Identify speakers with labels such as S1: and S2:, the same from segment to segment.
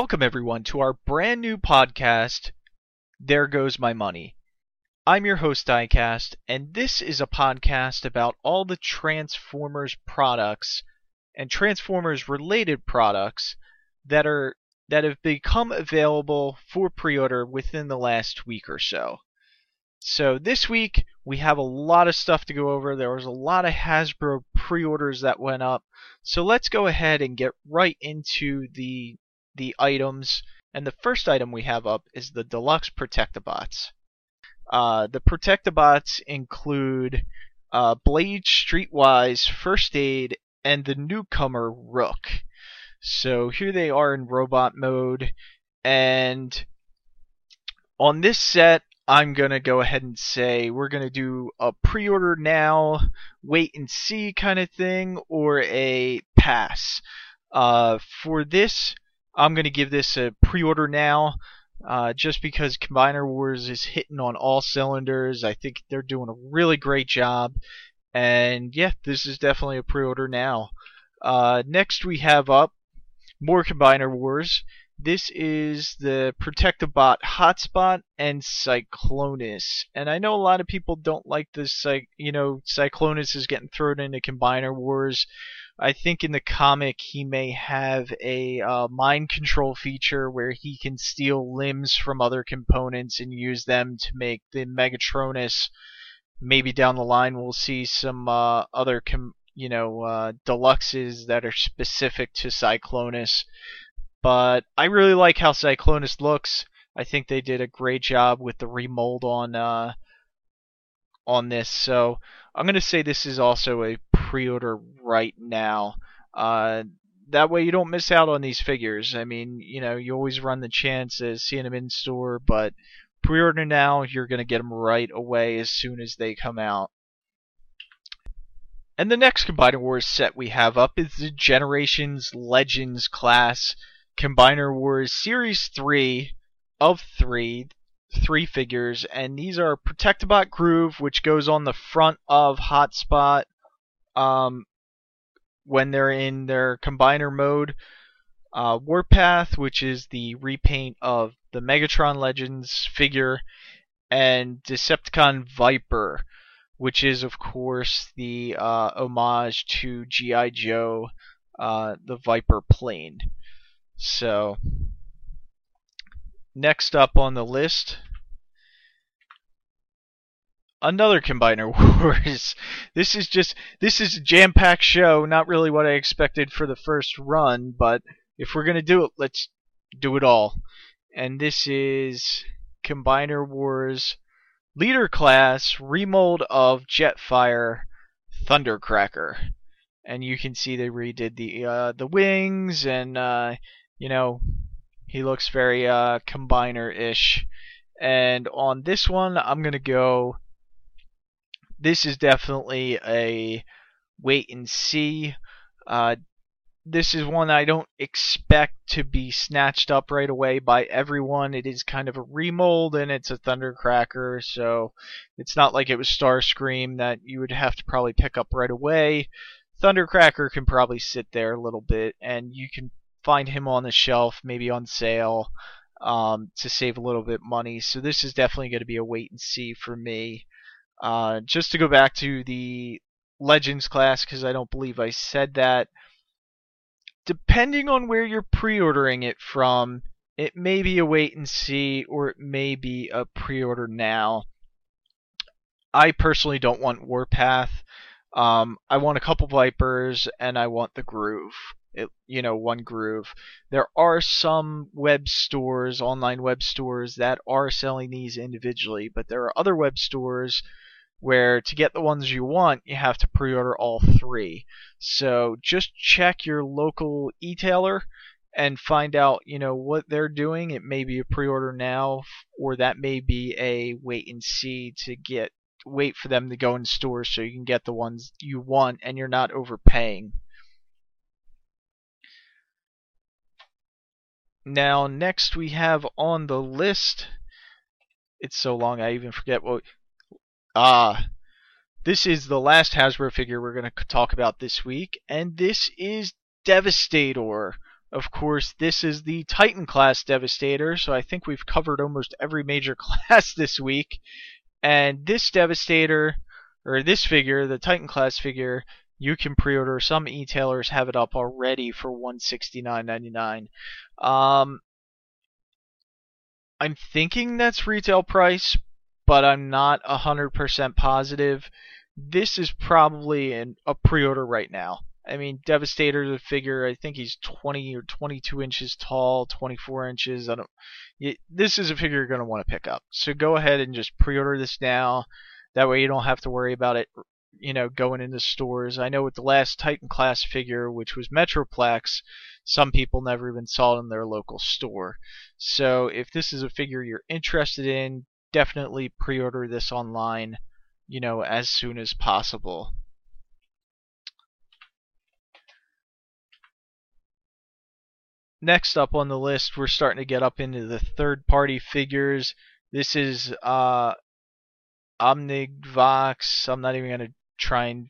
S1: Welcome, everyone, to our brand new podcast, There Goes My Money. I'm your host, Diecast, and this is a podcast about all the Transformers products and Transformers related products that are that have become available for pre-order within the last week or so. So this week we have a lot of stuff to go over. There was a lot of Hasbro pre-orders that went up. So let's go ahead and get right into the the items. And the first item we have up is the Deluxe Protectobots. Uh, the Protectobots include uh, Blade Streetwise, First Aid, and the newcomer Rook. So here they are in robot mode, and on this set, I'm going to go ahead and say we're going to do a pre order now, wait and see kind of thing, or a pass. Uh, for this, I'm going to give this a pre order now. Uh, just because Combiner Wars is hitting on all cylinders. I think they're doing a really great job. And yeah, this is definitely a pre order now. Uh, next, we have up more Combiner Wars. This is the Protectobot Hotspot and Cyclonus. And I know a lot of people don't like this, you know, Cyclonus is getting thrown into Combiner Wars. I think in the comic he may have a uh, mind control feature where he can steal limbs from other components and use them to make the Megatronus. Maybe down the line we'll see some uh, other, com- you know, uh, deluxes that are specific to Cyclonus. But I really like how Cyclonus looks. I think they did a great job with the remold on uh, on this. So I'm gonna say this is also a pre-order right now. Uh, that way you don't miss out on these figures. I mean, you know, you always run the chance of seeing them in store, but pre-order now, you're gonna get them right away as soon as they come out. And the next Combiner Wars set we have up is the Generations Legends class Combiner Wars Series 3 of 3, three figures, and these are Protectobot Groove, which goes on the front of Hotspot um, when they're in their combiner mode. Uh, Warpath, which is the repaint of the Megatron Legends figure, and Decepticon Viper, which is, of course, the uh, homage to G.I. Joe, uh, the Viper plane. So, next up on the list, another Combiner Wars. this is just this is a jam-packed show. Not really what I expected for the first run, but if we're gonna do it, let's do it all. And this is Combiner Wars Leader Class Remold of Jetfire Thundercracker. And you can see they redid the uh, the wings and uh, you know, he looks very uh, combiner-ish. And on this one, I'm gonna go. This is definitely a wait and see. Uh, this is one I don't expect to be snatched up right away by everyone. It is kind of a remold and it's a Thundercracker, so it's not like it was Starscream that you would have to probably pick up right away. Thundercracker can probably sit there a little bit and you can find him on the shelf, maybe on sale, um, to save a little bit money. So this is definitely going to be a wait and see for me. Uh, just to go back to the Legends class, because I don't believe I said that. Depending on where you're pre-ordering it from, it may be a wait and see, or it may be a pre-order now. I personally don't want Warpath. Um, I want a couple Vipers, and I want the Groove it, you know, one groove. There are some web stores, online web stores that are selling these individually, but there are other web stores where to get the ones you want, you have to pre-order all three. So just check your local e-tailer and find out, you know, what they're doing. It may be a pre-order now, or that may be a wait and see to get wait for them to go in stores so you can get the ones you want and you're not overpaying. Now, next we have on the list. It's so long I even forget what. Ah, this is the last Hasbro figure we're going to talk about this week, and this is Devastator, of course, this is the Titan class Devastator, so I think we've covered almost every major class this week. And this Devastator, or this figure, the Titan class figure, you can pre-order. Some e-tailers have it up already for $169.99. Um, I'm thinking that's retail price, but I'm not 100% positive. This is probably in a pre-order right now. I mean, Devastator, the figure, I think he's 20 or 22 inches tall, 24 inches. I don't. This is a figure you're going to want to pick up. So go ahead and just pre-order this now. That way you don't have to worry about it, you know, going into stores. I know with the last Titan class figure, which was Metroplex, some people never even saw it in their local store. So if this is a figure you're interested in, definitely pre-order this online, you know, as soon as possible. Next up on the list, we're starting to get up into the third-party figures. This is uh, Omnigvox. I'm not even going to try and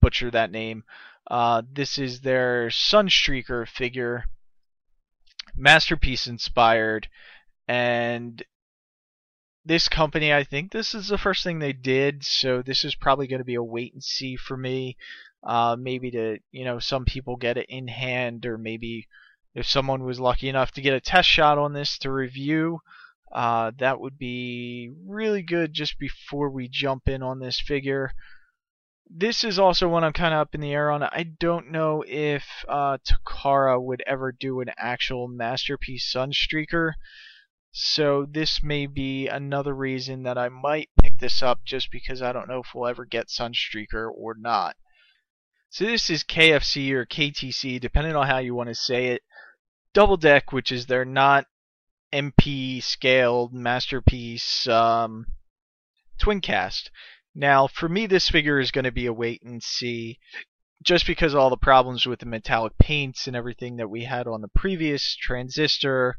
S1: butcher that name. Uh, this is their Sunstreaker figure, Masterpiece inspired, and this company, I think this is the first thing they did, so this is probably going to be a wait and see for me. Uh, maybe to, you know, some people get it in hand, or maybe if someone was lucky enough to get a test shot on this to review, uh, that would be really good just before we jump in on this figure. This is also one I'm kind of up in the air on. I don't know if uh, Takara would ever do an actual Masterpiece Sunstreaker. So this may be another reason that I might pick this up just because I don't know if we'll ever get Sunstreaker or not. So this is KFC or KTC, depending on how you want to say it. Double Deck, which is their not MP scaled masterpiece um, twin cast. Now, for me, this figure is going to be a wait and see, just because all the problems with the metallic paints and everything that we had on the previous transistor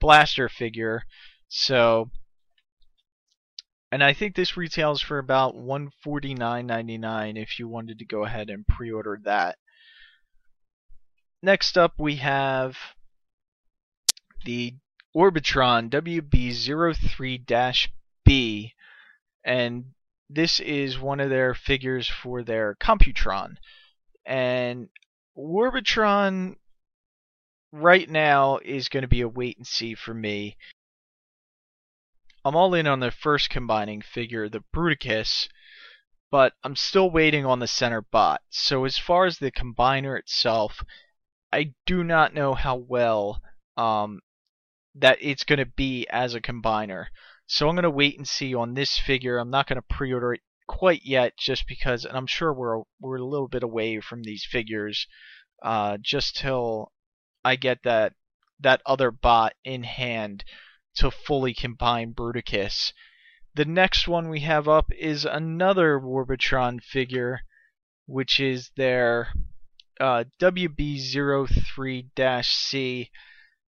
S1: blaster figure. So, and I think this retails for about $149.99 if you wanted to go ahead and pre-order that. Next up, we have the Warbotron WB03-B, and this is one of their figures for their Computron. And Warbotron right now is going to be a wait and see for me. I'm all in on the first combining figure, the Bruticus, but I'm still waiting on the center bot. So as far as the combiner itself, I do not know how well um, that it's going to be as a combiner. So I'm going to wait and see on this figure. I'm not going to pre-order it quite yet, just because, and I'm sure we're we're a little bit away from these figures, uh, just till I get that that other bot in hand to fully combine Bruticus. The next one we have up is another Warbotron figure, which is their uh, WB03-C.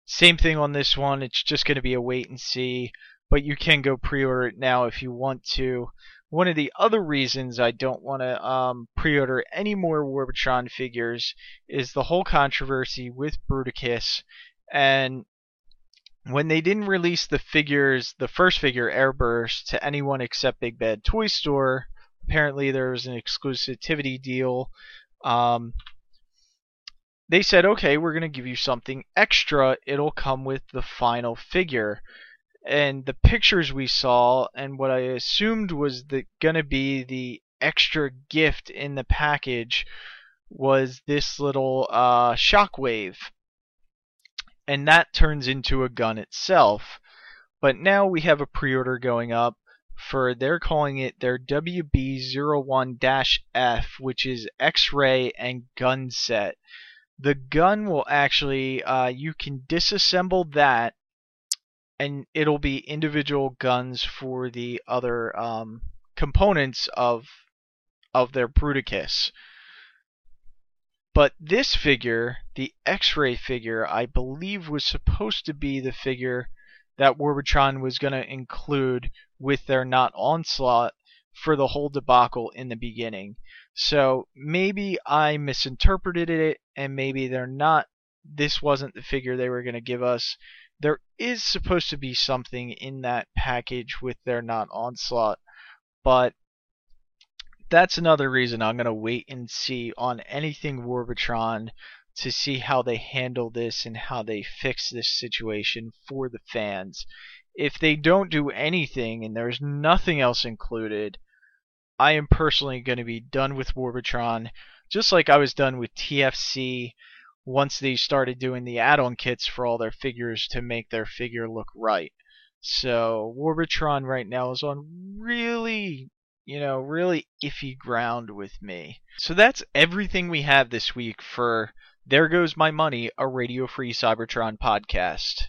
S1: Same thing on this one. It's just going to be a wait and see, but you can go pre-order it now if you want to. One of the other reasons I don't want to um, pre-order any more Warbotron figures is the whole controversy with Bruticus, and when they didn't release the figures, the first figure Airburst to anyone except Big Bad Toy Store, apparently there was an exclusivity deal. Um, they said, okay, we're going to give you something extra. It'll come with the final figure and the pictures we saw and what I assumed was gonna be the extra gift in the package was this little uh, shockwave. And that turns into a gun itself. But now we have a pre-order going up for they're calling it their WB01-F which is X-ray and gun set. The gun will actually uh, you can disassemble that and it'll be individual guns for the other um, components of of their Bruticus. But this figure, the X-ray figure, I believe was supposed to be the figure that Warbotron was going to include with their not onslaught for the whole debacle in the beginning. So maybe I misinterpreted it and maybe they're not this wasn't the figure they were going to give us. There is supposed to be something in that package with their not onslaught, but that's another reason I'm going to wait and see on anything Warbotron to see how they handle this and how they fix this situation for the fans. If they don't do anything and there's nothing else included, I am personally going to be done with Warbotron, just like I was done with TFC once they started doing the add-on kits for all their figures to make their figure look right. So Warbotron right now is on really, you know, really iffy ground with me. So that's everything we have this week for There Goes My Money, a Radio Free Cybertron podcast.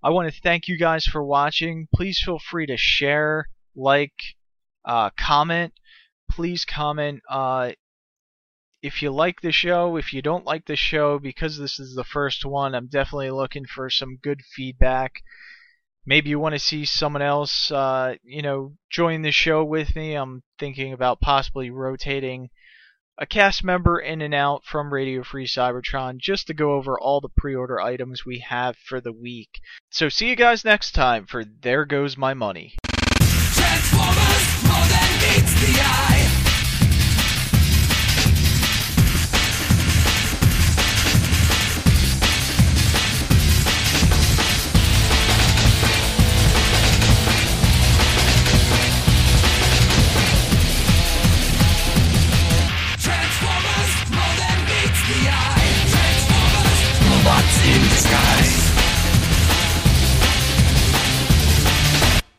S1: I want to thank you guys for watching. Please feel free to share, like, uh, comment. Please comment uh, if you like the show, if you don't like the show, because this is the first one, I'm definitely looking for some good feedback. Maybe you want to see someone else, uh, you know, join the show with me. I'm thinking about possibly rotating a cast member in and out from Radio Free Cybertron just to go over all the pre order items we have for the week. So, see you guys next time for There Goes My Money.